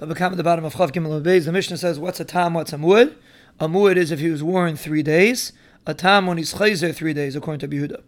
but become at the bottom of Chav Gimel Beis. The Mishnah says, "What's a tam? What's a muad? A muad is if he was worn three days. A tam when he's chayzer three days, according to Yehuda.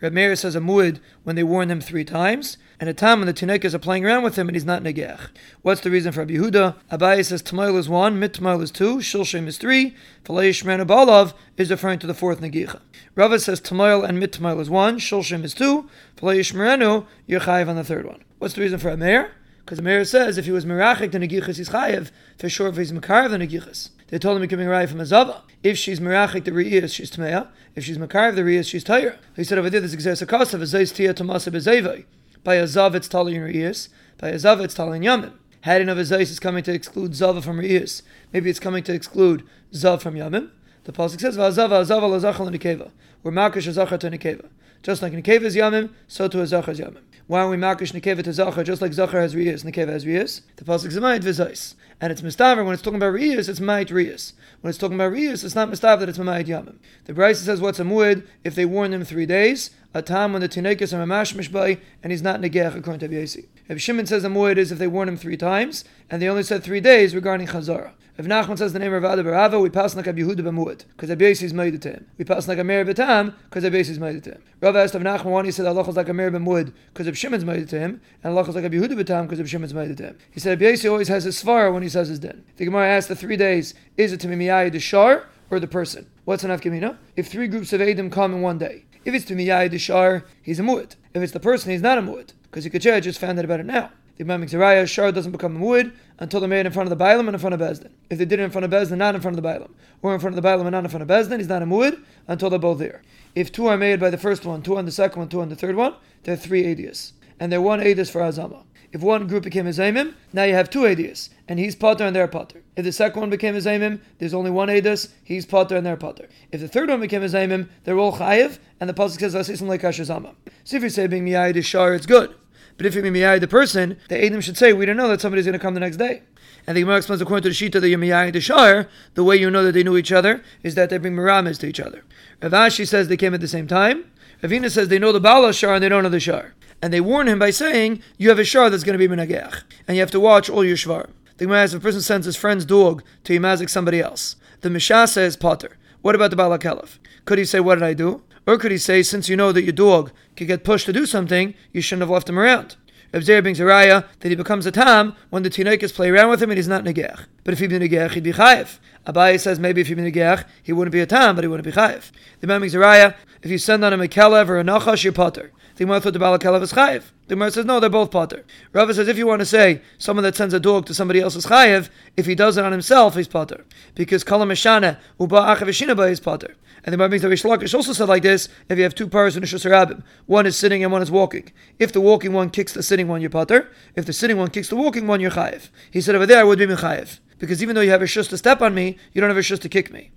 Reb Meir says a muad when they warn him three times, and a tam when the tunekas are playing around with him and he's not negech. What's the reason for Rabbi Yehuda? Abaye says tamail is one, mitmail is two, shilshem is three, falei shmenu balav is referring to the fourth negicha. Rava says tamail and mitmail is one, shilshem is two, falei shmenu you're on the third one. What's the reason for a Meir? Because the Meir says if he was merachik the negichas he's chayiv, for sure if he's makar the negichas. They told him he could be from a zava. If she's merachik the re'iyas, she's tmeya. If she's makar the re'iyas, she's tayr. He said over there there's exercise akasav, a zayis tia tamasa bezevai. By a zav it's tali in re'iyas. By a zav it's tali in yamim. Hadin of a zayis is coming to exclude zava from re'iyas. Maybe it's coming to exclude zav from yamim. The pasuk says va'azava azava lazachal nikeva. We're makish azachar to nikeva. Just like nikeva is yamim, so to azachar is yamim. Why are we makish nekeva to zachar just like zachar has riyas, nekeva has riyas? The pasuk is mayit v'zais, and it's mistaver when it's talking about riyas, it's mayit riyas. When it's talking about riyas, it's not mistaver that it's mayit yamim. The Brisa says what's a muad if they warn them three days, a time when the tinekas are mamash mishbay and he's not negech according to. If Shimon says a muad is if they warn him three times and they only said three days regarding chazara. If Nachman says the name of Ada Barava, we pass like a Yehuda b'muad because Abiesi is made to him. We pass like a Meir b'tam because Abiesi is made to him. Rav asked of Nachman one, he said Allah is like a Meir b'muad because of Shimon's made to him, and Allah is like a Yehuda b'tam because of Shimon's made to him. He said Abiesi always has his svara when he says his din. The Gemara asked the three days, is it to Mimiyai the shar or the person? What's an afkamina? If three groups of Adam come in one day, if it's to Miyai the shar, he's a muad. If it's the person, he's not a muad because he could just found out about it now. The Imam makes a doesn't become muad until they're made in front of the Bailam and in front of Beis Din. If they did it in front of Beis Din, not in front of the Bailam, or in front of the Bailam and not in front of Beis Din, he's not a muad until they're both there. If two are made by the first one, two on the second one, two on the third one, they're three adias. And they're one adias for Azama. If one group became a Zaimim, now you have two adias, and he's Potter and they're Potter. If the second one became a Zaimim, there's only one Adis, he's Potter and they're Potter. If the third one became a Zaimim, they're all Chayiv, and the Pasuk says, Vasisim like Ashazama. So if you say being Miyai Shar, it's good. But if you miyai the person, the Adam should say, we don't know that somebody's going to come the next day. And the Gemara explains according to the Shita that Yemiyai the Shar, the way you know that they knew each other is that they bring Miramis to each other. Rav Ashi says they came at the same time. Ravina says they know the Bala Shar and they don't know the Shar. And they warn him by saying, you have a Shar that's going to be Menagech. And you have to watch all your Shvar. The Gemara says if a person sends his friend's dog to Yemazik somebody else, the Mishnah says Potter. What about the Bala Kalaf? Could he say, what did I do? Or could he say, since you know that your dog could get pushed to do something, you shouldn't have left him around? Reb Zer brings a raya that he becomes a tam when the tinoikas play around with him and he's not negech. But if he'd be negech, he'd be chayiv. Abaye says maybe if he'd be negech, he wouldn't be a tam, but he wouldn't be chayiv. The man brings a raya, if you send on him a kelev or a nachash, you're potter. The Gemara thought the Kelev is chayiv. The Gemara says no, they're both potter. Rava says if you want to say someone that sends a dog to somebody else is chayiv, if he does it on himself, he's potter. Because kalam meshana uba achav is potter. And the Gemara brings Reish Lakish also said like this: if you have two pars in a shusarabim, one is sitting and one is walking. If the walking one kicks the sitting one, you're potter. If the sitting one kicks the walking one, you're chayiv. He said over there I would be mechayiv because even though you have a shus to step on me, you don't have a shus to kick me.